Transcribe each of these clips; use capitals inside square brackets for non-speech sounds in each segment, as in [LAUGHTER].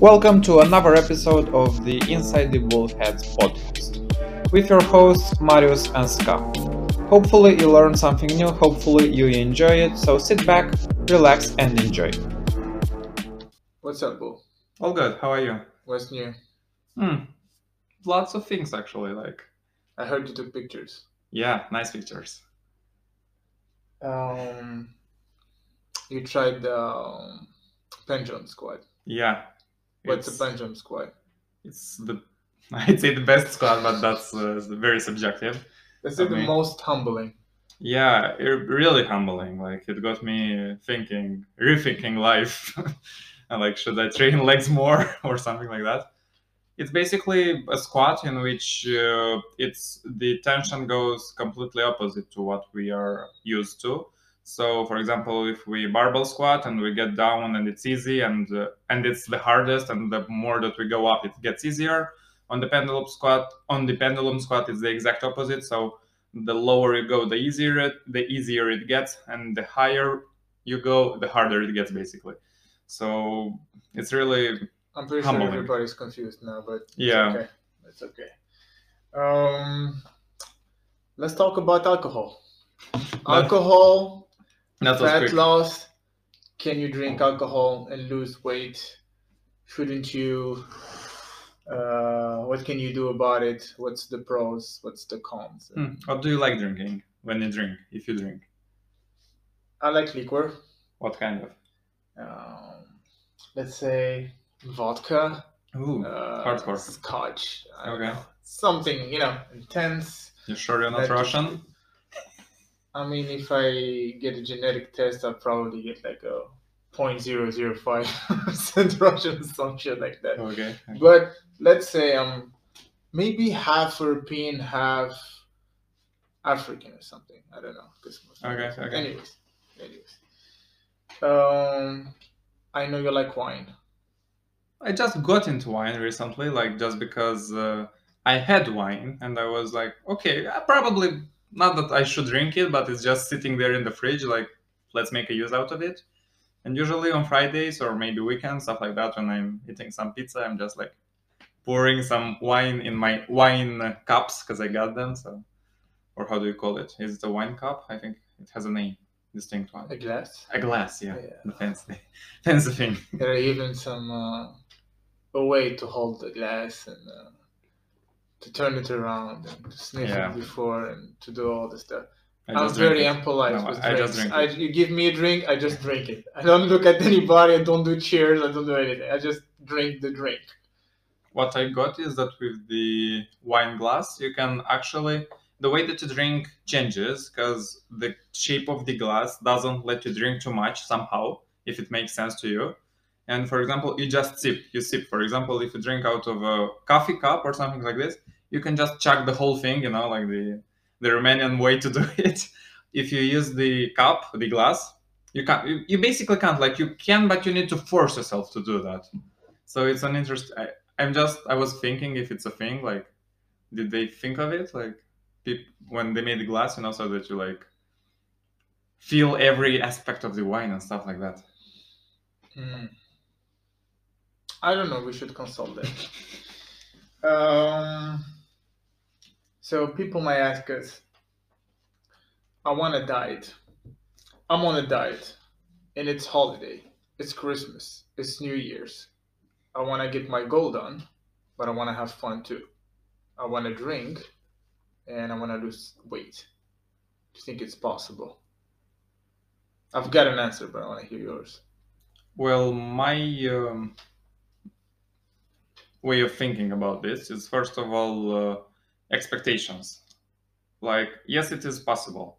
Welcome to another episode of the Inside the Bullheads podcast with your hosts Marius and Ska. Hopefully, you learn something new, hopefully, you enjoy it, so sit back, relax, and enjoy. What's up, Bull? All good, how are you? What's new? Hmm, lots of things actually, like, I heard you took pictures. yeah, nice pictures. Um, you tried the um, pendulum squat. Yeah. What's it's, a pendulum squat? It's the, [LAUGHS] I'd say the best squat, but that's uh, very subjective. This I the mean- most humbling. Yeah, it, really humbling. Like it got me thinking, rethinking life, and [LAUGHS] like should I train [LAUGHS] legs more or something like that. It's basically a squat in which uh, it's the tension goes completely opposite to what we are used to. So, for example, if we barbell squat and we get down and it's easy and uh, and it's the hardest, and the more that we go up, it gets easier. On the pendulum squat, on the pendulum squat, it's the exact opposite. So the lower you go, the easier it, the easier it gets, and the higher you go, the harder it gets, basically. So it's really I'm pretty Humbling. sure everybody's confused now, but it's Yeah. okay. It's okay. Um, let's talk about alcohol. Alcohol, that fat loss. Can you drink alcohol and lose weight? Shouldn't you? Uh, what can you do about it? What's the pros? What's the cons? Hmm. What do you like drinking when you drink? If you drink, I like liquor. what kind of? Um, let's say vodka, Ooh, uh, hardcore. scotch. Okay. know. Something you know intense. you sure you're not Russian? I mean, if I get a genetic test, I'll probably get like a 0.005% Russian, [LAUGHS] some shit like that. Okay. But let's say I'm maybe half European, half African or something. I don't know. Okay, okay. Anyways, anyways. Um, I know you like wine. I just got into wine recently, like just because uh, I had wine and I was like, okay, I probably not that I should drink it, but it's just sitting there in the fridge. Like, let's make a use out of it. And usually on Fridays or maybe weekends, stuff like that, when I'm eating some pizza, I'm just like pouring some wine in my wine cups because I got them. So, or how do you call it? Is it a wine cup? I think it has a name, distinct one. A glass. A glass, yeah, Yeah. the fancy, [LAUGHS] fancy thing. There are even some uh, a way to hold the glass and uh, to turn it around and to sniff Yeah. it before and to do all the stuff. I I'm very it. impolite No, with I drinks. just drink I, you give me a drink, I just drink it. I don't look at anybody. I don't do cheers. I don't do anything. I just drink the drink. what I got is that with the wine glass, you can actually the way that you drink changes because the shape of the glass doesn't let you drink too much somehow, if it makes sense to you. And for example, you just sip. You sip. For example, if you drink out of a coffee cup or something like this, you can just chuck the whole thing. You know, like the the Romanian way to [LAUGHS] do it. If you use the cup, the glass, you can't. You, you basically can't. Like you can, but you need to force yourself to do that. So it's an interest. I, I'm just. I was thinking if it's a thing. Like, did they think of it? Like, when they made the glass, you know, so that you like feel every aspect of the wine and stuff like that. Hmm. I don't know. We should consult that. um, so people might ask us, I want a diet. I'm on a diet, and it's holiday. It's Christmas. It's New Year's. I want to get my goal done, but I want to have fun too. I want to drink, and I want to lose weight. Do you think it's possible? I've got an answer, but I want to hear yours. Well, my um, way of thinking about this is first of all uh, expectations. Like, yes, it is possible,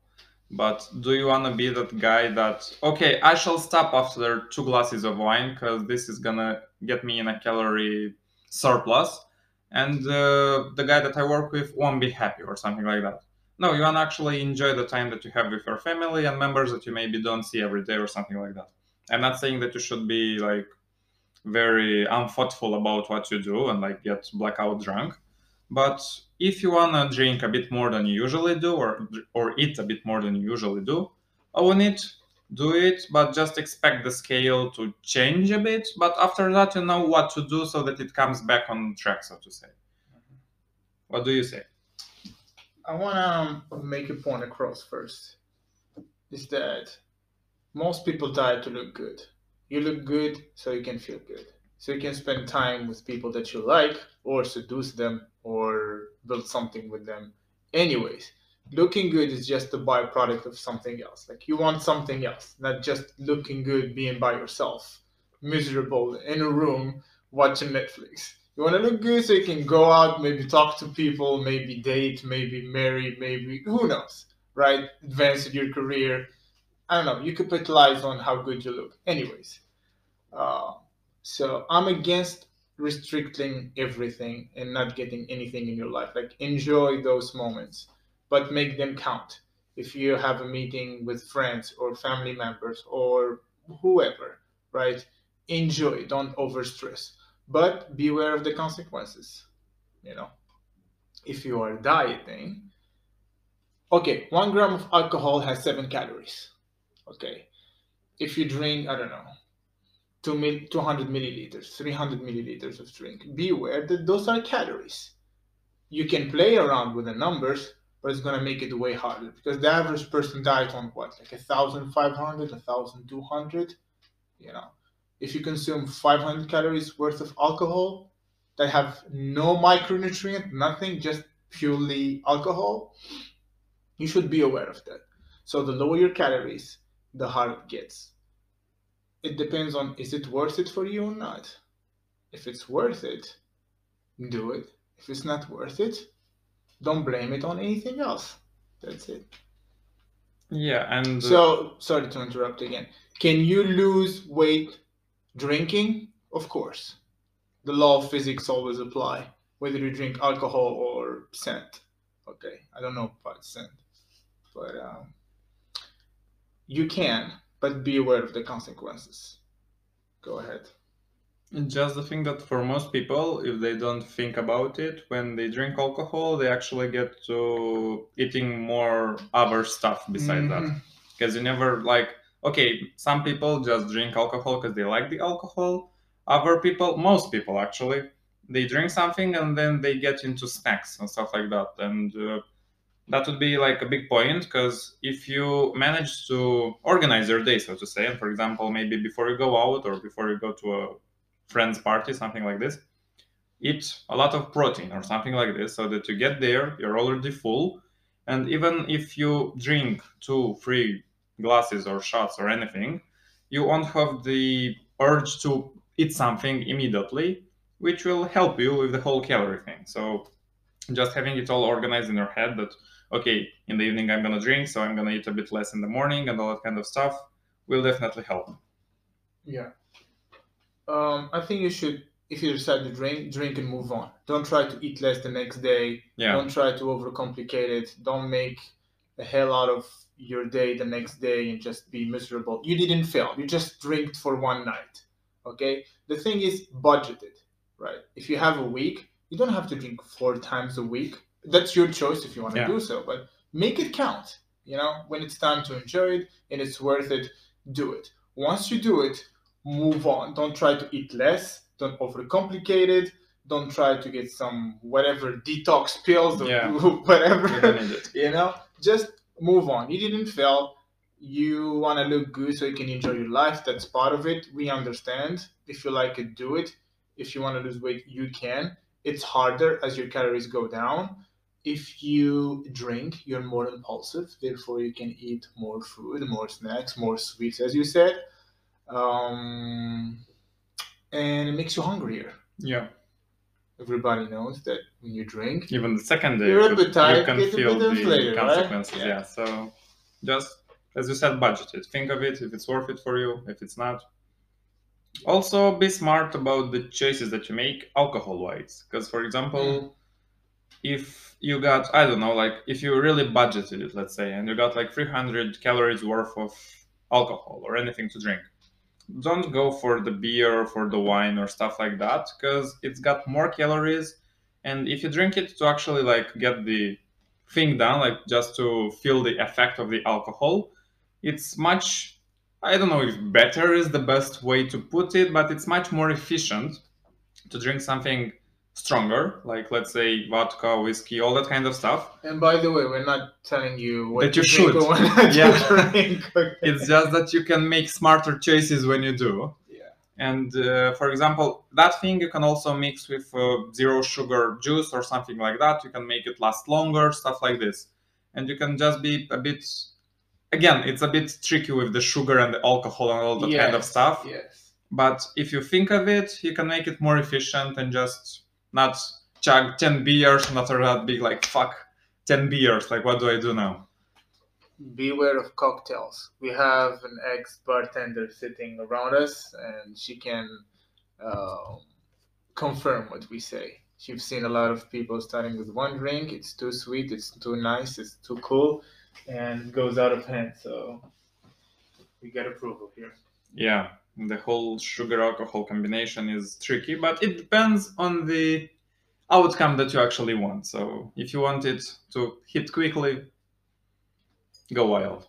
but do you want to be that guy that okay, I shall stop after two glasses of wine because this is gonna get me in a calorie surplus, and uh, the guy that I work with won't be happy or something like that. No, you want to actually enjoy the time that you have with your family and members that you maybe don't see every day or something like that. I'm not saying that you should be like very unthoughtful about what you do and like get blackout drunk. But if you wanna drink a bit more than you usually do, or or eat a bit more than you usually do, own it, do it, but just expect the scale to change a bit. But after that, you know what to do so that it comes back on track, so to say. What do you say? I want to um, make a point across first. Is that most people diet to look good. You look good so you can feel good. So you can spend time with people that you like or seduce them or build something with them. Anyways, looking good is just a byproduct of something else. Like you want something else, not just looking good being by yourself, miserable in a room watching Netflix. You want to look good so you can go out, maybe talk to people, maybe date, maybe marry, maybe who knows, right? Advance in your career. I don't know. You could capitalize on how good you look. Anyways, uh, so I'm against restricting everything and not getting anything in your life. Like enjoy those moments, but make them count. If you have a meeting with friends or family members or whoever, right? Enjoy. Don't overstress but beware of the consequences you know if you are dieting okay one gram of alcohol has seven calories okay. If you drink i don't know 200 milliliters 300 milliliters of drink beware that those are calories. You can play around with the numbers but it's going to make it way harder because the average person diet on what like 1500 1200 you know. If you consume 500 calories worth of alcohol that have no micronutrient, nothing, just purely alcohol, you should be aware of that. So the lower your calories, the harder it gets. It depends on is it worth it for you or not. If it's worth it, do it. If it's not worth it, don't blame it on anything else. That's it. Yeah, and so sorry to interrupt again. Can you lose weight Drinking, of course. The law of physics always apply, whether you drink alcohol or scent. Okay, I don't know about scent, but um, you can, but be aware of the consequences. Go ahead. Just the thing that for most people, if they don't think about it, when they drink alcohol, they actually get to eating more other stuff besides mm-hmm. that. Because you never like okay, some people just drink alcohol because they like the alcohol. Other people, most people actually, they drink something and then they get into snacks and stuff like that. And uh, that would be like a big point because if you manage to organize your day, so to say, and for example, maybe before you go out or before you go to a friend's party, something like this, eat a lot of protein or something like this so that you get there, you're already full. And even if you drink two, three glasses or shots or anything, you won't have the urge to eat something immediately, which will help you with the whole calorie thing. So just having it all organized in your head that okay, in the evening I'm gonna drink, so I'm gonna eat a bit less in the morning and all that kind of stuff will definitely help. Yeah. Um, I think you should if you decide to drink, drink and move on. Don't try to eat less the next day. Yeah. Don't try to overcomplicate it. Don't make a hell out of your day the next day and just be miserable. You didn't fail. You just drinked for one night. Okay. The thing is budgeted, right? If you have a week, you don't have to drink four times a week. That's your choice if you want to yeah. do so, but make it count. You know, when it's time to enjoy it and it's worth it, do it. Once you do it, move on. Don't try to eat less. Don't overcomplicate it. Don't try to get some whatever detox pills or yeah. [LAUGHS] whatever. [LAUGHS] you know, just move on. You didn't fail. You want to look good so you can enjoy your life. That's part of it. We understand. If you like it, do it. If you want to lose weight, you can. It's harder as your calories go down. If you drink, you're more impulsive. Therefore, you can eat more food, more snacks, more sweets, as you said. Um, and it makes you hungrier. Yeah everybody knows that when you drink, even the second day, you're your appetite you can feel the consequences. Yeah. yeah. So just as you said, budget it. Think of it if it's worth it for you. If it's not, also be smart about the choices that you make alcohol wise. Because for example, mm. If you got I don't know, like if you really budgeted it, let's say, and you got like 300 calories worth of alcohol or anything to drink don't go for the beer for the wine or stuff like that because it's got more calories. And if you drink it to actually like get the thing done like just to feel the effect of the alcohol it's much I don't know if better is the best way to put it, but it's much more efficient to drink something stronger, like let's say vodka, whiskey, all that kind of stuff. And by the way, we're not telling you what That you should. Yeah. drink. [LAUGHS] okay? It's just that you can make smarter choices when you do. Yeah. And uh, for example, that thing you can also mix with uh, zero sugar juice or something like that. You can make it last longer, stuff like this. And you can just be a bit, again, it's a bit tricky with the sugar and the alcohol and all that kind of stuff. Yes. But if you think of it, you can make it more efficient and just not chug 10 beers and after that be like, fuck, 10 beers. Like, what do I do now? Beware of cocktails. We have an ex bartender sitting around us, and she can uh, confirm what we say. She's seen a lot of people starting with one drink. It's too sweet. It's too nice. It's too cool, and goes out of hand. So we get approval here. Yeah, the whole sugar alcohol combination is tricky, but it depends on the outcome that you actually want. So if you want it to hit quickly, go wild.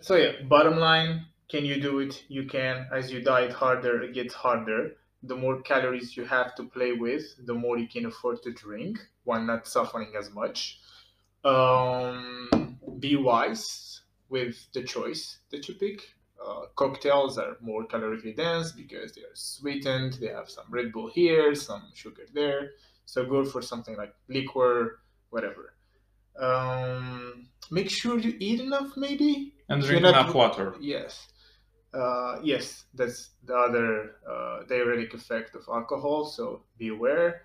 So yeah, bottom line, can you do it? You can. As you diet harder, it gets harder. The more calories you have to play with, the more you can afford to drink while not suffering as much. Um, be wise with the choice that you pick. Uh, cocktails are more calorically dense because they are sweetened. They have some Red Bull here, some sugar there. So go for something like liquor, whatever. Um, make sure you eat enough, maybe. And drink you're not- enough water. Yes. Uh, yes, that's the other uh, diuretic effect of alcohol, so be aware.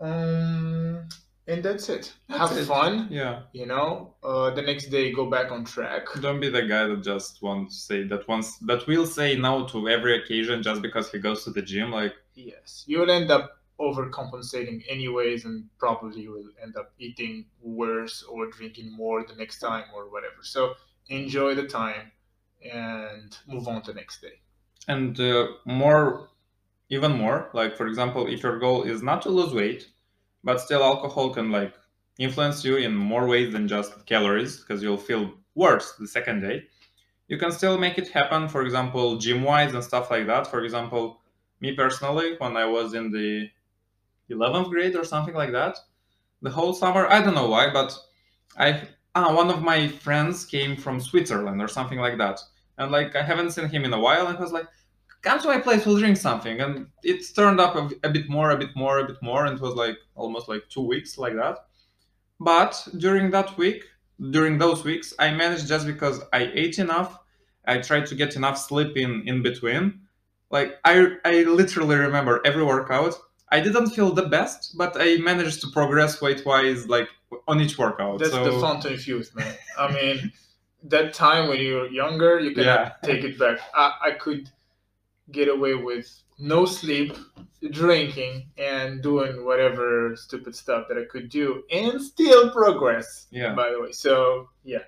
Um, and that's it. That's Have it. fun, Yeah. you know. Uh, the next day, go back on track. Don't be the guy that just wants to say that once that will say no to every occasion just because he goes to the gym. Like Yes, you'll end up overcompensating anyways, and probably will end up eating worse or drinking more the next time or whatever. So enjoy the time and move on to the next day. and uh, more even more like for example if your goal is not to lose weight but still alcohol can like influence you in more ways than just calories because you'll feel worse the second day. You can still make it happen for example gym wise and stuff like that. For example me personally when i was in the 11th grade or something like that the whole summer i don't know why but i ah, one of my friends came from switzerland or something like that. And like i haven't seen him in a while and was like come to my place we'll drink something and it turned up a, a bit more a bit more a bit more and it was like almost like two weeks like that but during that week during those weeks i managed just because i ate enough i tried to get enough sleep in in between like i i literally remember every workout i didn't feel the best but i managed to progress weight wise like on each workout That's so the fountain of youth, man. I mean, that time when you were younger, you can Yeah. take it back. I, I could get away with no sleep, drinking, and doing whatever stupid stuff that I could do, and still progress. yeah By the way, so yeah.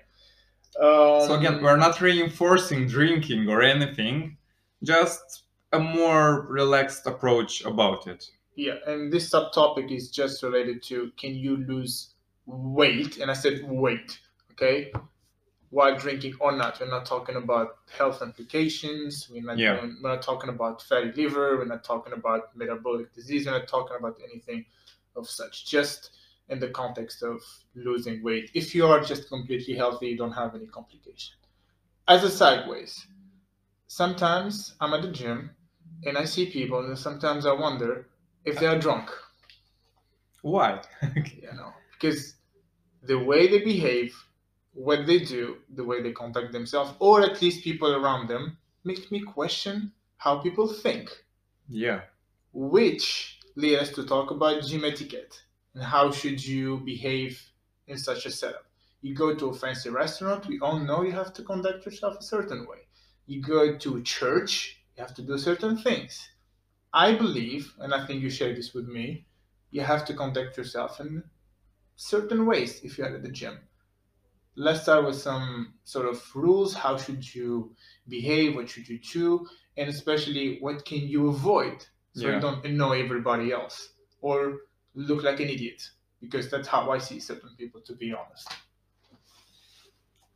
Um, So again, we're not reinforcing drinking or anything, just a more relaxed approach about it. Yeah, and this subtopic is just related to can you lose weight? And I said weight, okay? While drinking or not, we're not talking about health implications. We're not, Yeah. we're not talking about fatty liver. We're not talking about metabolic disease. We're not talking about anything of such. Just in the context of losing weight. If you are just completely healthy, you don't have any complication. As a sideways, sometimes I'm at the gym and I see people, and sometimes I wonder if they are drunk. Why? [LAUGHS] You know, because the way they behave, what they do, the way they conduct themselves, or at least people around them, makes me question how people think. yeah. Which lead us to talk about gym etiquette and how should you behave in such a setup. You go to a fancy restaurant, we all know you have to conduct yourself a certain way. You go to church, you have to do certain things. I believe, and I think you share this with me, you have to conduct yourself in certain ways if you're at the gym. Let's start with some sort of rules. How should you behave? What should you do? And especially, what can you avoid so Yeah. you don't annoy everybody else or look like an idiot? Because that's how I see certain people, to be honest.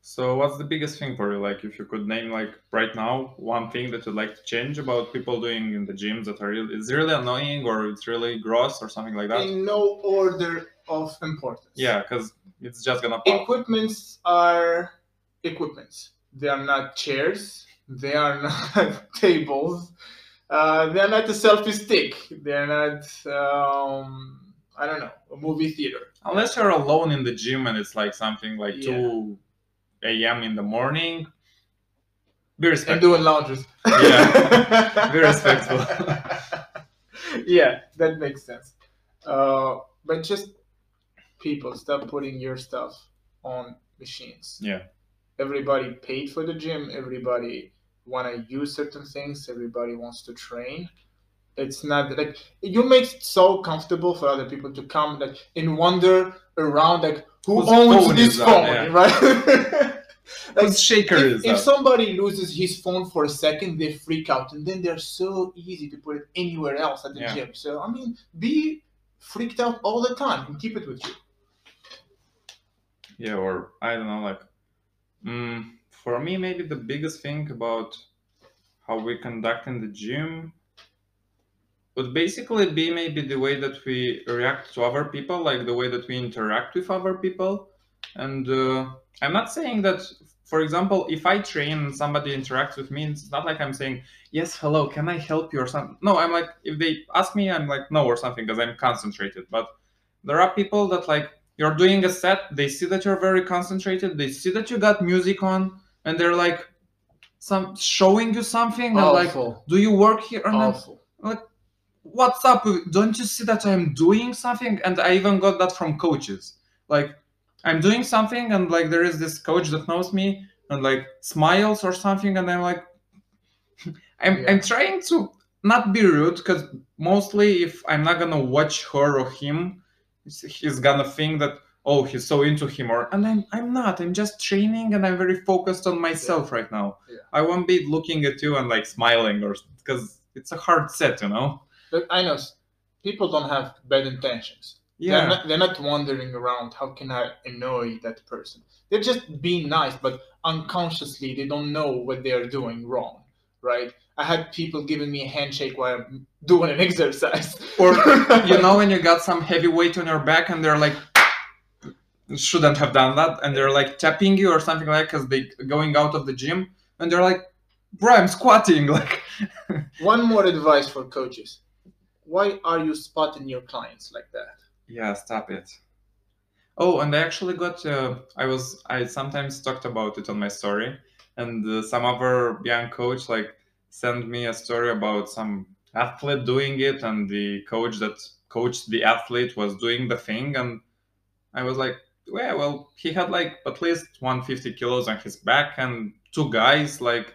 So what's the biggest thing for you? Like if you could name like right now one thing that you'd like to change about people doing in the gyms that are really it's really annoying or it's really gross or something like that. In no order of importance. Yeah, because it's just gonna pop. Equipments are equipments. They are not chairs. They are [LAUGHS] not tables. Uh, they are not a selfie stick. They are not. Um, I don't know, a movie theater. Unless you're alone in the gym and it's like something like Yeah. 2 a.m. in the morning. Be respectful. And doing laundries. Yeah. [LAUGHS] Be respectful. [LAUGHS] yeah, that makes sense. Uh, but just people stop putting your stuff on machines. Yeah. Everybody paid for the gym. Everybody want to use certain things. Everybody wants to train. It's not like you make it so comfortable for other people to come like and wander around like who owns phone this phone, Yeah. right? [LAUGHS] like shaker if, is if somebody loses his phone for a second, they freak out, and then they're so easy to put it anywhere else at the Yeah. gym. So I mean, be freaked out all the time and keep it with you. Yeah or i don't know like mm, for me maybe the biggest thing about how we conduct in the gym would basically be maybe the way that we react to other people like the way that we interact with other people. And uh, i'm not saying that for example if i train and somebody interacts with me it's not like i'm saying yes hello can i help you? or something no i'm like if they ask me i'm like no or something because i'm concentrated. But there are people that like you're doing a set they see that you're very concentrated they see that you got music on and they're like some showing you something and like do you work here and I'm, awful. what's up? Don't you see that i'm doing something? And i even got that from coaches. Like i'm doing something and like there is this coach that knows me and like smiles or something and i'm like [LAUGHS] i'm, Yeah. I'm trying to not be rude because mostly if i'm not gonna watch her or him he's gonna think that oh he's so into him or and i'm, I'm not i'm just training and i'm very focused on myself right now Yeah. i won't be looking at you and like smiling or because it's a hard set you know But I know people don't have bad intentions. They're yeah not, they're not wandering around. How can I annoy that person? They're just being nice, but unconsciously they don't know what they are doing wrong, right? I had people giving me a handshake while I'm doing an [LAUGHS] exercise. Or, you [LAUGHS] know when you got some heavy weight on your back and they're like shouldn't have done that and they're like tapping you or something like because they going out of the gym and they're like bro i'm squatting [LAUGHS] like One more advice for coaches. Why are you spotting your clients like that? yeah stop it oh and i actually got uh, i was i sometimes talked about it on my story and uh, some other young coach like sent me a story about some athlete doing it and the coach that coached the athlete was doing the thing and i was like yeah well he had like at least 150 kilos on his back and two guys like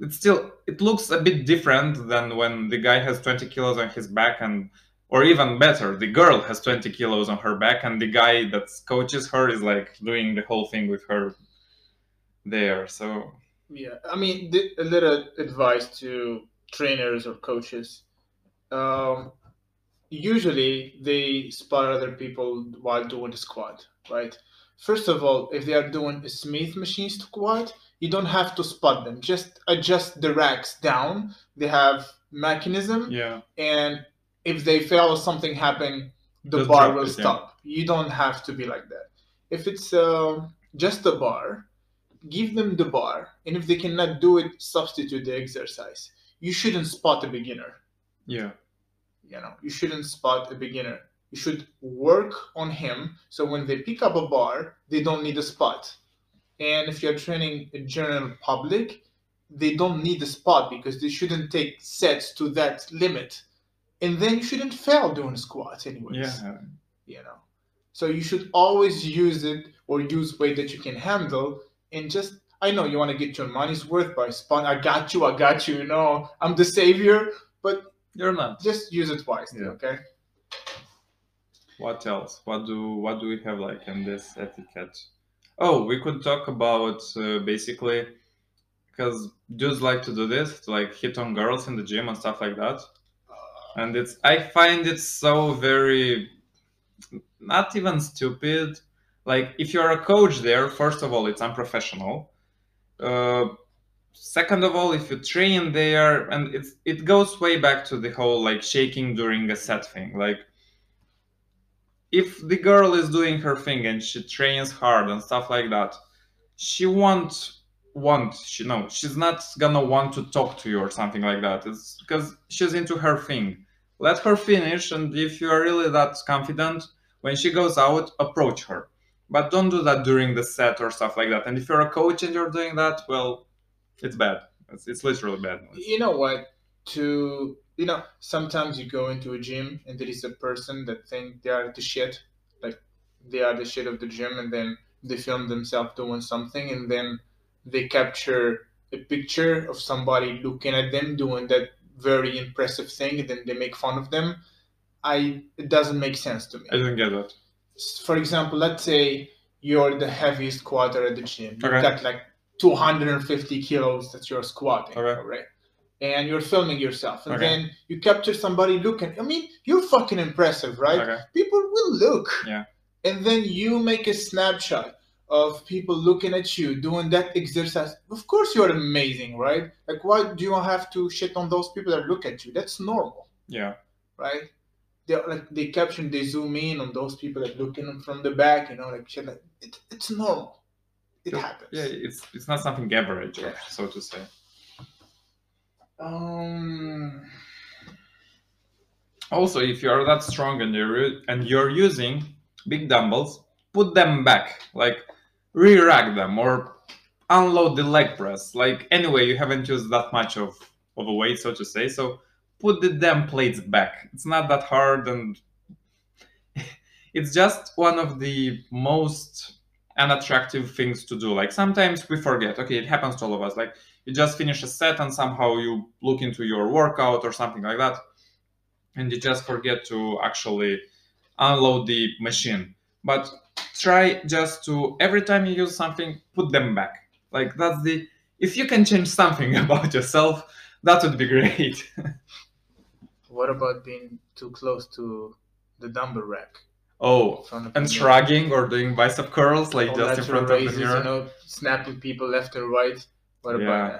it's still it looks a bit different than when the guy has 20 kilos on his back and or even better the girl has 20 kilos on her back and the guy that coaches her is like doing the whole thing with her there so Yeah, I mean, th- a little advice to trainers or coaches. Um, usually, they spot other people while doing the squat, right? First of all, if they are doing a Smith machine squat, you don't have to spot them. Just adjust the racks down. They have mechanism, yeah and if they fail or something happen, the Just bar will stop. You don't have to be like that. If it's uh, just a bar, give them the bar, and if they cannot do it, substitute the exercise. You shouldn't spot a beginner. yeah You know, you shouldn't spot a beginner. You should work on him so when they pick up a bar, they don't need a spot. And if you're training a general public, they don't need a spot because they shouldn't take sets to that limit. And then you shouldn't fail doing squats anyways. yeah You know. So you should always use it or use weight that you can handle and just I know you want to get your money's worth by spot. I got you, I got you, you know, I'm the savior, but you're not just use it wisely, Yeah. okay? what else what do what do we have like in this etiquette oh we could talk about uh, basically because dudes like to do this to like hit on girls in the gym and stuff like that and it's i find it so very not even stupid Like if you're a coach there, first of all, it's unprofessional. Uh, second of all, if you train there, and it's it goes way back to the whole like shaking during a set thing. Like if the girl is doing her thing and she trains hard and stuff like that, she won't want she no she's not gonna want to talk to you or something like that it's because she's into her thing let her finish and if you are really that confident when she goes out approach her but don't do that during the set or stuff like that and if you're a coach and you're doing that well it's bad it's, it's literally bad You know what? To you know, sometimes you go into a gym and there is a person that think they are the shit, like they are the shit of the gym, and then they film themselves doing something, and then they capture a picture of somebody looking at them doing that very impressive thing, and then they make fun of them. I it doesn't make sense to me. i don't get that For example, let's say you're the heaviest squatter at the gym. You've Okay. got like 250 kilos that you're squatting, Okay. right? And you're filming yourself, and Okay. then you capture somebody looking. I mean, you're fucking impressive, right? okay People will look. Yeah. And then you make a snapshot of people looking at you doing that exercise. Of course, you're amazing, right? Like, why do you have to shit on those people that look at you? That's normal yeah right? They like they caption they zoom in on those people that looking from the back, you know, like shit. Like it, it's normal. It Yeah, happens. yeah it's it's not something average Yeah. so to say Um. Also, if you are that strong and you're and you're using big dumbbells, put them back, like re-rack them or unload the leg press. Like anyway, you haven't used that much of of a weight, so to say. So put the damn plates back. It's not that hard, and [LAUGHS] it's just one of the most unattractive things to do. Like sometimes we forget. Okay, it happens to all of us. Like you just finish a set and somehow you look into your workout or something like that and you just forget to actually unload the machine but try just to every time you use something put them back like that's the if you can change something [LAUGHS] about yourself that would be great [LAUGHS] What about being too close to the dumbbell rack? oh of and shrugging or doing bicep curls like All just in front of raises, the mirror You know, snapping people left and right. What Yeah. about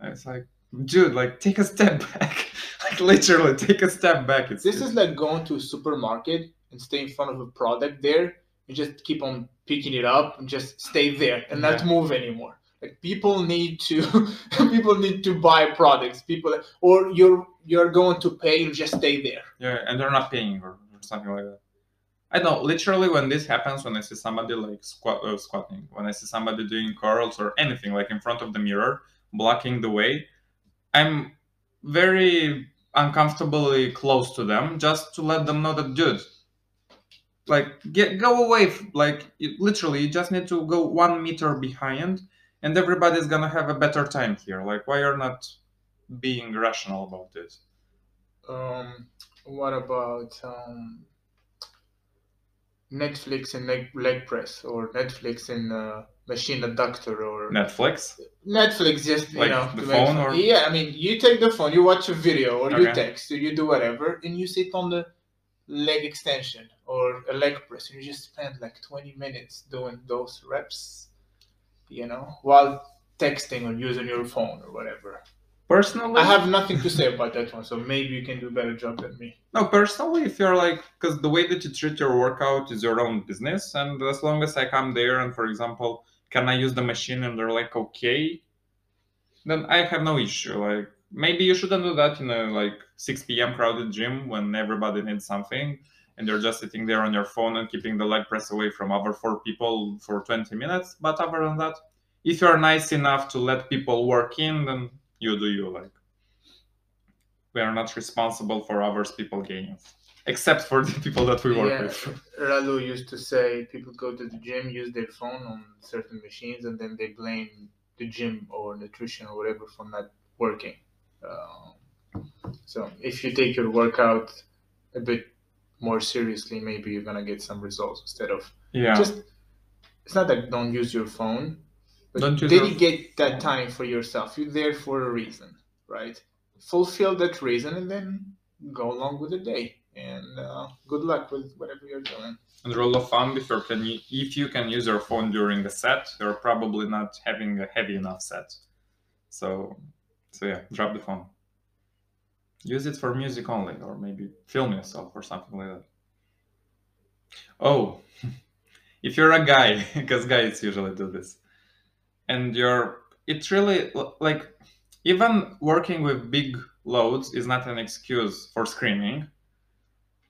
that? it's like dude like take a step back [LAUGHS] like literally take a step back it's, This it's- is like going to a supermarket and stay in front of a product there and just keep on picking it up and just stay there and not move anymore. Like people need to [LAUGHS] people need to buy products. People or you're you're going to pay, you just stay there. Yeah, and they're not paying or, or something like that. I know, literally, when this happens, when I see somebody like squat, uh, squatting, when I see somebody doing curls or anything like in front of the mirror, blocking the way, I'm very uncomfortably close to them just to let them know that, dude, like, get go away. Like, you, literally, you just need to go one meter behind, and everybody's gonna have a better time here. Like, why you're not being rational about it? Um, what about um, Netflix and leg, leg press or Netflix and uh, machine adductor or Netflix? Netflix just you Like know the phone or- yeah I mean you take the phone you watch a video or you text or you do whatever and you sit on the leg extension or a leg press and you just spend like 20 minutes doing those reps you know while texting or using your phone or whatever Personally, I have nothing to say about that one so maybe you can do a better job than me No, personally, if you're like, because the way that you treat your workout is your own business, and as long as I come there and, for example, can I use the machine and they're like, okay, then I have no issue. Like, maybe you shouldn't do that in a like 6 p.m. crowded gym when everybody needs something and you're just sitting there on your phone and keeping the leg press away from other four people for 20 minutes. But other than that, if you're nice enough to let people work in, then you do you. Like, we are not responsible for others people gains except for [LAUGHS] the people that we work Yeah. with Ralu used to say people go to the gym, use their phone on certain machines, and then they blame the gym or nutrition or whatever for not working. Um, so if you take your workout a bit more seriously, maybe you're gonna get some results instead of yeah just. It's not that don't use your phone, but Don't use your dedicate that time for yourself. You're there for a reason, right? Fulfill that reason and then go along with the day. and uh, good luck with whatever you're doing. And rule of thumb: if you can, if you can use your phone during the set, you're probably not having a heavy enough set. So, so yeah, drop the phone. Use it for music only, or maybe film yourself or something like that. Oh, [LAUGHS] if you're a guy, [LAUGHS] because guys usually do this, and you're, it's really like even working with big loads is not an excuse for screaming.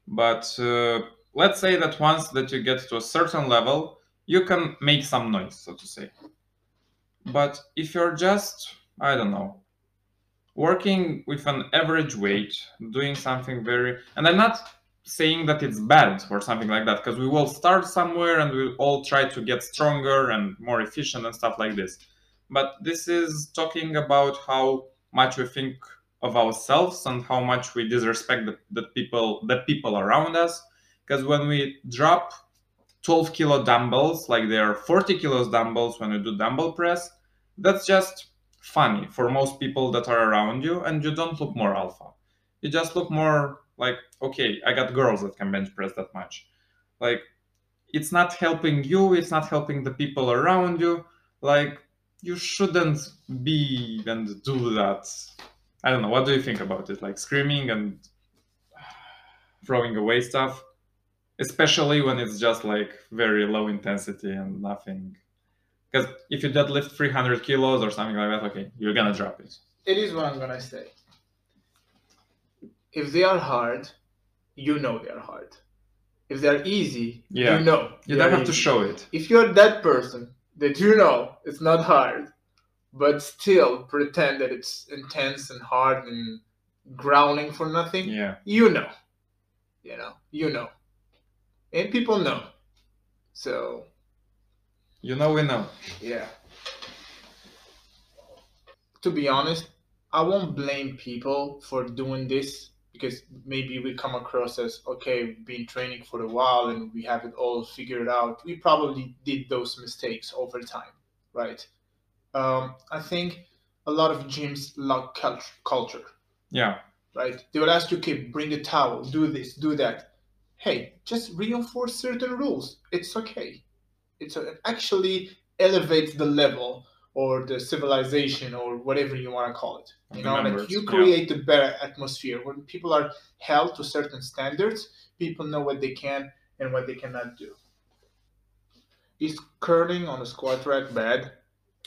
But uh, let's say that once that you get to a certain level, you can make some noise, so to say. But if you're just, I don't know, working with an average weight, doing something very, and I'm not saying that it's bad or something like that, because we will start somewhere and we'll all try to get stronger and more efficient and stuff like this. But this is talking about how much we think of ourselves and how much we disrespect the, the people the people around us because when we drop 12 kilo dumbbells like they are 40 kilos dumbbells when we do dumbbell press that's just funny for most people that are around you and you don't look more alpha you just look more like okay i got girls that can bench press that much like it's not helping you it's not helping the people around you like you shouldn't be and do that I don't know. What do you think about it? Like screaming and [SIGHS] throwing away stuff, especially when it's just like very low intensity and nothing. Because if you deadlift 300 kilos or something like that, okay, you're gonna drop it. It is what I'm gonna say. If they are hard, you know they are hard. If they're easy, Yeah. you know. You don't are have to show it. If you're that person that you know it's not hard, but still pretend that it's intense and hard and growling for nothing, Yeah. you know. You know, you know. And people know. So, You know, we know. yeah. To be honest, I won't blame people for doing this because maybe we come across as okay, we've been training for a while and we have it all figured out. We probably did those mistakes over time, right? Um, I think a lot of gyms lack cult- culture, Yeah. right? They will ask you, okay, bring a towel, do this, do that. Hey, just reinforce certain rules. It's okay. It's a, it actually elevates the level or the civilization or whatever you want to call it. You know, like you yeah. create a better atmosphere when people are held to certain standards. People know what they can and what they cannot do. Is curling on a squat rack bad?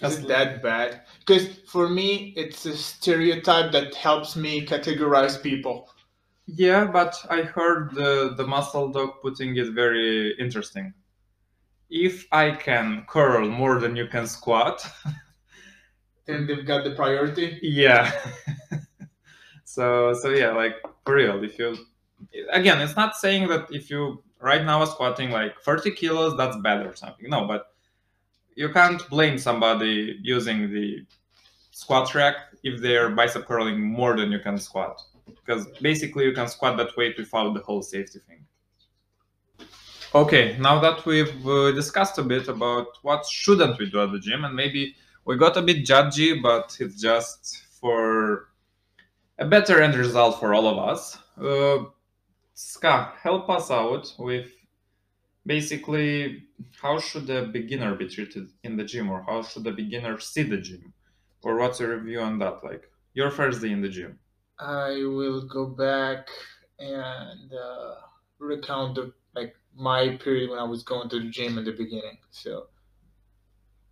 Is it that bad? Because for me, it's a stereotype that helps me categorize people. Yeah, but I heard the, the muscle dog putting it very interesting. If I can curl more than you can squat, [LAUGHS] Then they've got the priority. yeah. [LAUGHS] so so yeah, like for real, if you again, it's not saying that if you right now are squatting like 30 kilos, that's bad or something. No, but you can't blame somebody using the squat rack if they're bicep curling more than you can squat. Because basically you can squat that weight without the whole safety thing. Okay, now that we've uh, discussed a bit about what shouldn't we do at the gym, and maybe we got a bit judgy, but it's just for a better end result for all of us. Uh, Ska, help us out with basically how should a beginner be treated in the gym, or how should a beginner see the gym, or what's your review on that? Like your first day in the gym. I will go back and uh, recount the my period when I was going to the gym in the beginning. So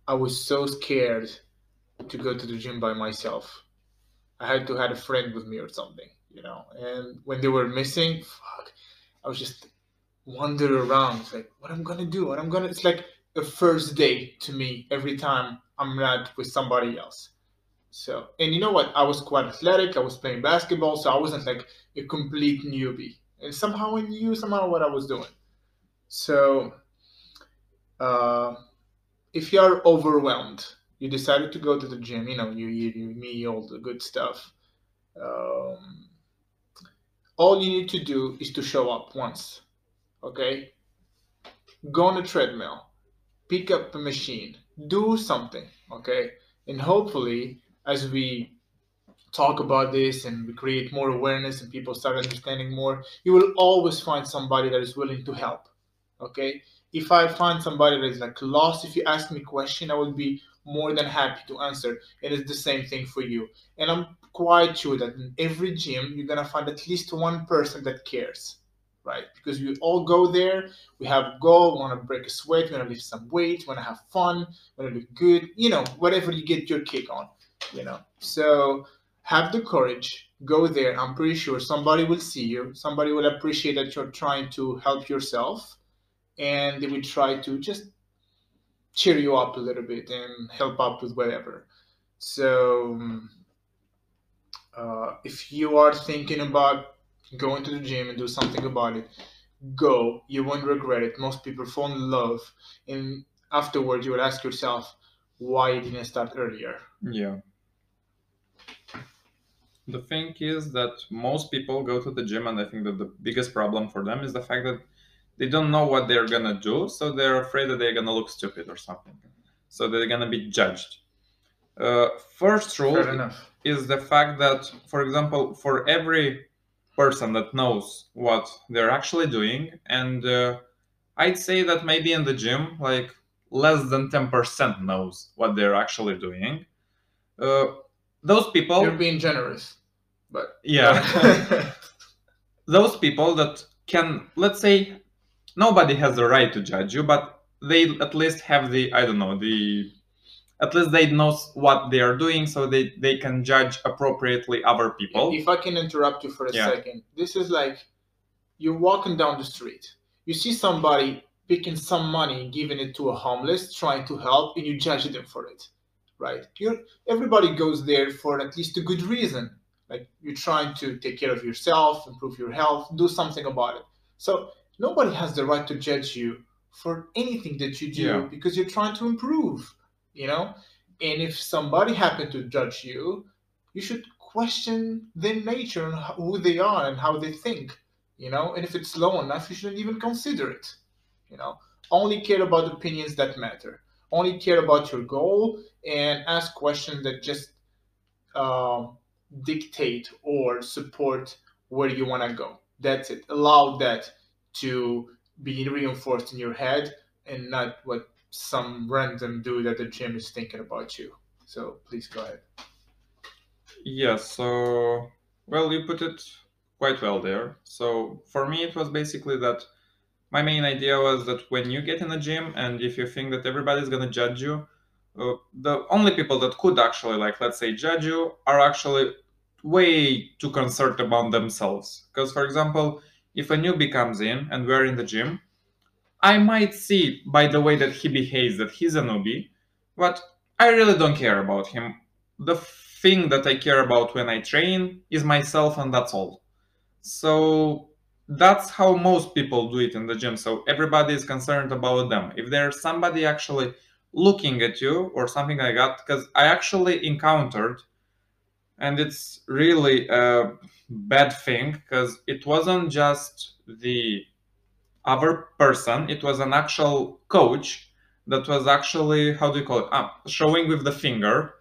I was so scared to go to the gym by myself. I had to had a friend with me or something, you know. And when they were missing, fuck, I was just wander around. It's like, what I'm gonna do? What I'm gonna? It's like a first day to me every time I'm not with somebody else. So, and you know what? I was quite athletic. I was playing basketball, so I wasn't like a complete newbie. And somehow I knew somehow what I was doing. So, uh, if you are overwhelmed, you decided to go to the gym. You know, you eat, you me all the good stuff. Um, all you need to do is to show up once. Okay. Go on a treadmill, pick up a machine, do something. Okay, and hopefully as we talk about this and we create more awareness and people start understanding more, you will always find somebody that is willing to help. Okay? If I find somebody that is like lost, if you ask me a question, I will be more than happy to answer. And it's the same thing for you. And I'm quite sure that in every gym, you're gonna find at least one person that cares right? Because we all go there, we have a goal, we want to break a sweat, we want to lift some weight, we want to have fun, we want to look good, you know, whatever you get your kick on, you know. So have the courage, go there. I'm pretty sure somebody will see you, somebody will appreciate that you're trying to help yourself, and they will try to just cheer you up a little bit and help out with whatever. So, uh, if you are thinking about going to the gym and do something about it go. You won't regret it. Most people fall in love and afterwards you will ask yourself why you didn't start earlier? Yeah. The thing is that most people go to the gym and i think that the biggest problem for them is the fact that they don't know what they're gonna do so they're afraid that they're gonna look stupid or something. So they're gonna be judged. Uh, first rule is the fact that for example for every person that knows what they're actually doing and uh, i'd say that maybe in the gym like less than 10% knows what they're actually doing uh, those people you're being generous but yeah. [LAUGHS] Those people that can let's say nobody has the right to judge you but they at least have the i don't know the at least they know what they are doing so they, they can judge appropriately other people. If i can interrupt you for a yeah. second this is like you're walking down the street. You see somebody picking some money giving it to a homeless trying to help and you judge them for it right? You're everybody goes there for at least a good reason. Like you're trying to take care of yourself improve your health do something about it. So nobody has the right to judge you for anything that you do yeah. because you're trying to improve you know? And if somebody happened to judge you you should question their nature and who they are and how they think you know? And if it's low enough you shouldn't even consider it you know? Only care about opinions that matter. Only care about your goal and ask questions that just uh, dictate or support where you want to go. That's it. Allow that to be reinforced in your head and not what some random dude at the gym is thinking about you. So please go ahead. Yeah, so well, you put it quite well there. So for me, it was basically that my main idea was that when you get in a gym and if you think that everybody's gonna judge you, uh, the only people that could actually, like, let's say, judge you are actually way too concerned about themselves. Because, for example, if a newbie comes in and we're in the gym, I might see by the way that he behaves that he's a newbie, but I really don't care about him. The thing that I care about when I train is myself, and that's all. So that's how most people do it in the gym. So everybody is concerned about them. If there's somebody actually looking at you or something like that, because I actually encountered, and it's really a bad thing because it wasn't just the other person. It was an actual coach that was actually, how do you call it, ah, showing with the finger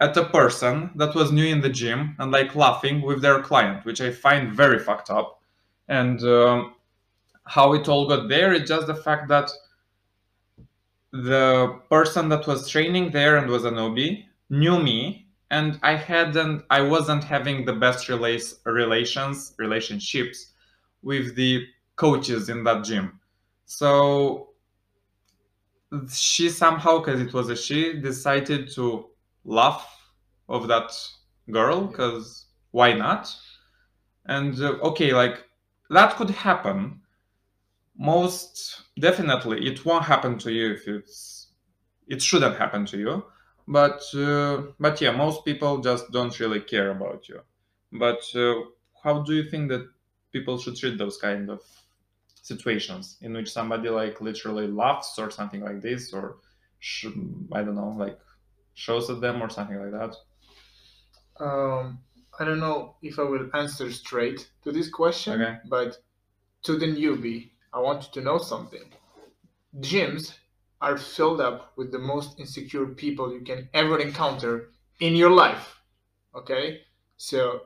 at a person that was new in the gym and like laughing with their client, which I find very fucked up. And um, how it all got there is just the fact that the person that was training there and was a newbie knew me and I hadn't I wasn't having the best relays, relations relationships with the coaches in that gym. So she somehow, because it was a she, decided to laugh of that girl because why not? And uh, okay, like that could happen. Most definitely, it won't happen to you if it's. It shouldn't happen to you, but uh, but yeah, most people just don't really care about you. But uh, how do you think that people should treat those kind of situations in which somebody like literally laughs or something like this or sh- i don't know like shows at them or something like that um i don't know if i will answer straight to this question okay. but to the newbie i want you to know something gyms are filled up with the most insecure people you can ever encounter in your life Okay, so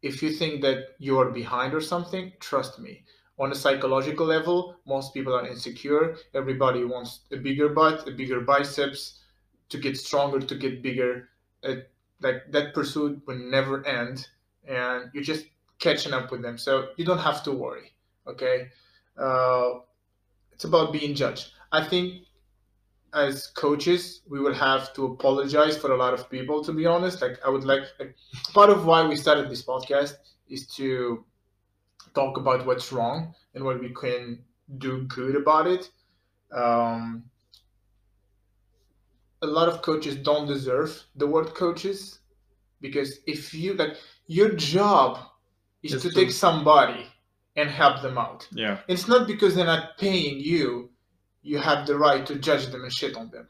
if you think that you're behind or something, trust me. On a psychological level, most people are insecure. Everybody wants a bigger butt, a bigger biceps, to get stronger, to get bigger. Uh, like that pursuit will never end, and you're just catching up with them. So you don't have to worry. Okay, uh, it's about being judged. I think as coaches, we will have to apologize for a lot of people. To be honest, like I would like, like part of why we started this podcast is to talk about what's wrong and what we can do good about it. Um, a lot of coaches don't deserve the word coaches because if you like your job is Is to to- take somebody and help them out Yeah. it's not because they're not paying you you have the right to judge them and shit on them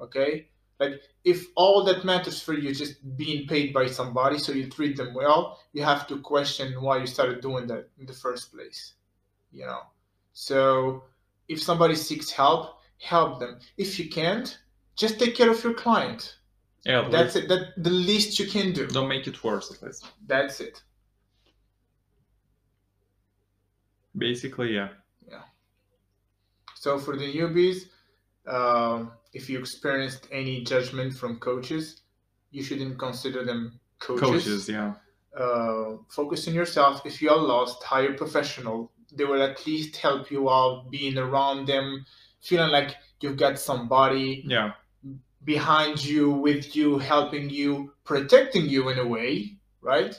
okay like if all that matters for you is just being paid by somebody so you treat them well you have to question why you started doing that in the first place you know so if somebody seeks help help them if you can't just take care of your client Yeah. that's it that the least you can do Don't make it worse, at least. that's it Basically, yeah. So for the newbies, um, if you experienced any judgment from coaches, you shouldn't consider them coaches. Coaches, yeah. Uh, focus on yourself. If you are lost, hire a professional. They will at least help you out, being around them, feeling like you've got somebody Yeah. behind you, with you, helping you, protecting you in a way, right?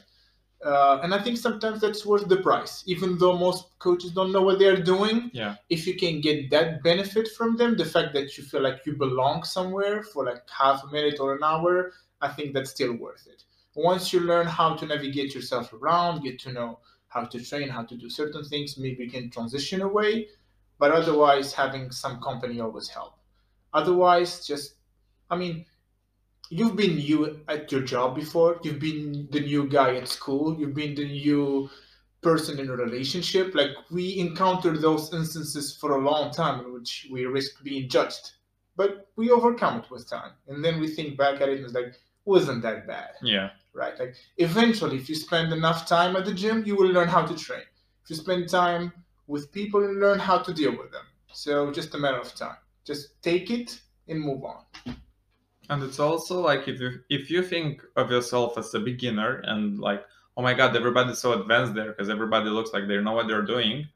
Uh, and I think sometimes that's worth the price, even though most coaches don't know what they're doing. Yeah. If you can get that benefit from them, the fact that you feel like you belong somewhere for like half a minute or an hour, I think that's still worth it. Once you learn how to navigate yourself around, get to know how to train, how to do certain things, maybe you can transition away. But otherwise, having some company always help. Otherwise, just I mean, you've been you at your job before. You've been the new guy at school. You've been the new person in a relationship. Like we encountered those instances for a long time in which we risk being judged, but we overcome it with time. And then we think back at it and it's like, wasn't that bad, Yeah. right? Like eventually, if you spend enough time at the gym, you will learn how to train. If you spend time with people, you learn how to deal with them. So just a matter of time. Just take it and move on. And it's also like if you if you think of yourself as a beginner and like, oh my god, everybody's so advanced there because everybody looks like they know what they're doing,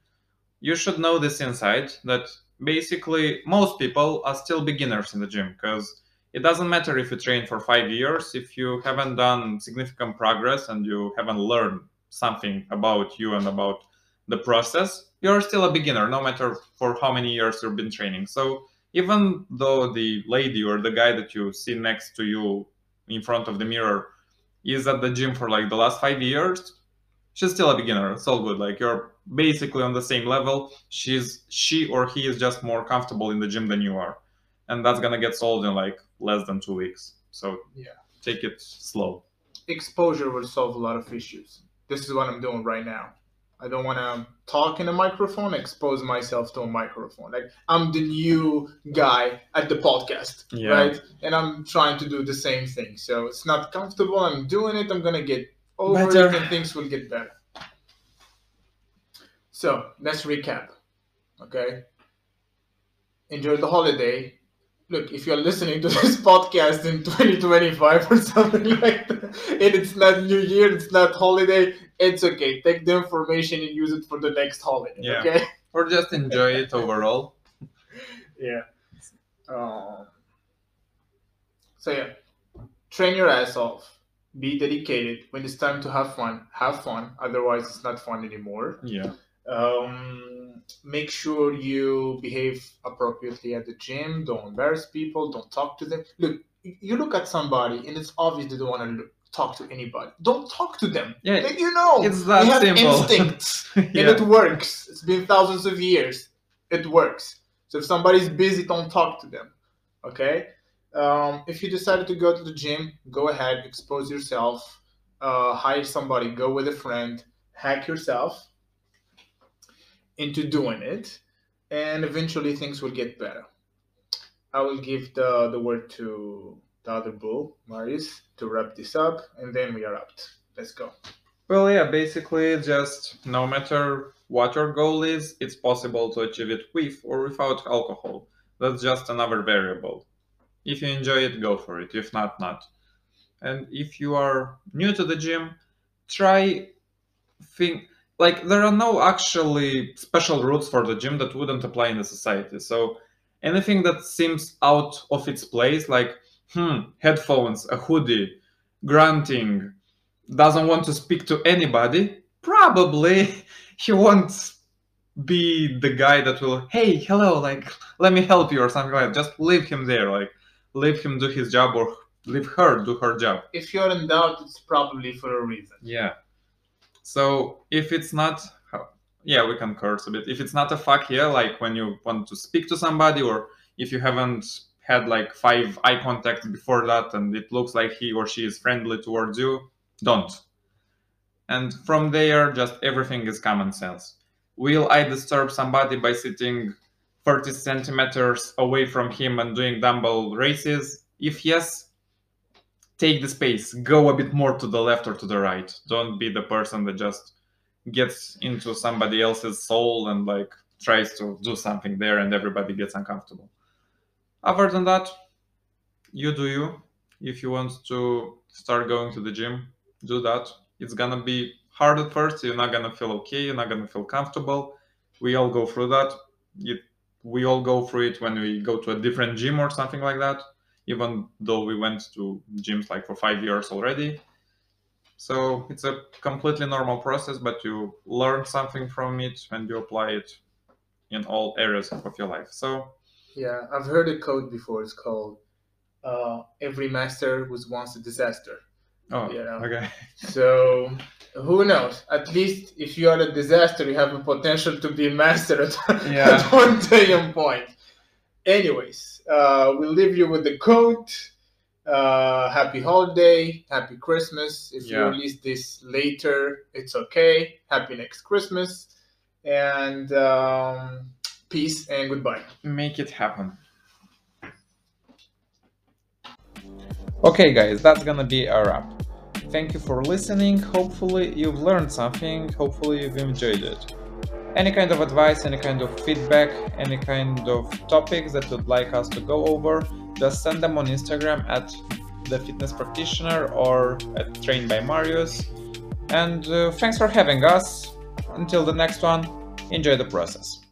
you should know this inside that basically most people are still beginners in the gym because it doesn't matter if you train for five years if you haven't done significant progress and you haven't learned something about you and about the process you're still a beginner no matter for how many years you've been training. So even though the lady or the guy that you see next to you in front of the mirror is at the gym for like the last five years she's still a beginner it's all good like you're basically on the same level she's she or he is just more comfortable in the gym than you are and that's gonna get solved in like less than two weeks so Yeah. take it slow exposure will solve a lot of issues. This is what I'm doing right now. I don't want to um, talk in a microphone, expose myself to a microphone. Like I'm the new guy at the podcast, Yeah. right? And I'm trying to do the same thing. So it's not comfortable. I'm doing it. I'm going to get over Better. it and things will get better. So let's recap. Okay. Enjoy the holiday. Look, if you're listening to [LAUGHS] this podcast in 2025 or something [LAUGHS] like that, and it's not New Year, it's not holiday, it's okay. Take the information and use it for the next holiday. Yeah. Okay. [LAUGHS] or just enjoy it overall Yeah. Um, so yeah, train your ass off. Be dedicated. When it's time to have fun, have fun. Otherwise, it's not fun anymore. yeah Um, make sure you behave appropriately at the gym. Don't embarrass people. Don't talk to them. Look, you look at somebody and it's obvious they don't want to talk to anybody. Don't talk to them. Yeah, Like, you know, it's that we have simple. instincts [LAUGHS] and yeah it works. It's been thousands of years. It works. So if somebody's busy, don't talk to them. Okay. Um, if you decided to go to the gym, go ahead, expose yourself, uh, hire somebody, go with a friend, hack yourself into doing it, and eventually things will get better. I will give the, the word to the other bull, Marius, to wrap this up, and then we are out. Let's go. Well, yeah, basically, just no matter what your goal is, it's possible to achieve it with or without alcohol. That's just another variable. If you enjoy it, go for it. If not, not. And if you are new to the gym, try think like there are no actually special rules for the gym that wouldn't apply in the society. So anything that seems out of its place, like hmm, headphones, a hoodie, grunting, doesn't want to speak to anybody, probably [LAUGHS] he won't be the guy that will, hey, hello, like, let me help you or something like that. Just leave him there, like, leave him do his job or leave her do her job. If you're in doubt, it's probably for a reason. Yeah. So if it's not, yeah, we can curse a bit. If it's not a fuck yeah, like when you want to speak to somebody or if you haven't had like five eye contact before that and it looks like he or she is friendly towards you, don't. And from there, just everything is common sense. Will I disturb somebody by sitting 30 centimeters away from him and doing dumbbell raises? If yes, take the space, go a bit more to the left or to the right. Don't be the person that just gets into somebody else's soul and like tries to do something there and everybody gets uncomfortable. Other than that, you do you. If you want to start going to the gym, do that. It's gonna be hard at first. You're not gonna feel okay. You're not gonna feel comfortable. We all go through that. We all go through it when we go to a different gym or something like that. Even though we went to gyms like for five years already. So it's a completely normal process, but you learn something from it and you apply it in all areas of your life. So yeah, I've heard a quote before. It's called uh, "Every master was once a disaster." Oh, yeah. Okay. [LAUGHS] So who knows? At least if you are a disaster, you have a potential to be a master at, yeah. [LAUGHS] at one time point. Anyways, uh, we'll leave you with the quote. Uh, happy holiday, happy Christmas. If yeah. you release this later, it's okay. Happy next Christmas, and um, peace and goodbye. Make it happen. Okay, guys, that's gonna be a wrap. Thank you for listening. Hopefully, you've learned something. Hopefully, you've enjoyed it. Any kind of advice, any kind of feedback, any kind of topics that you'd like us to go over, just send them on Instagram at the fitness practitioner or at trained by Marius. And uh, thanks for having us. Until the next one, enjoy the process.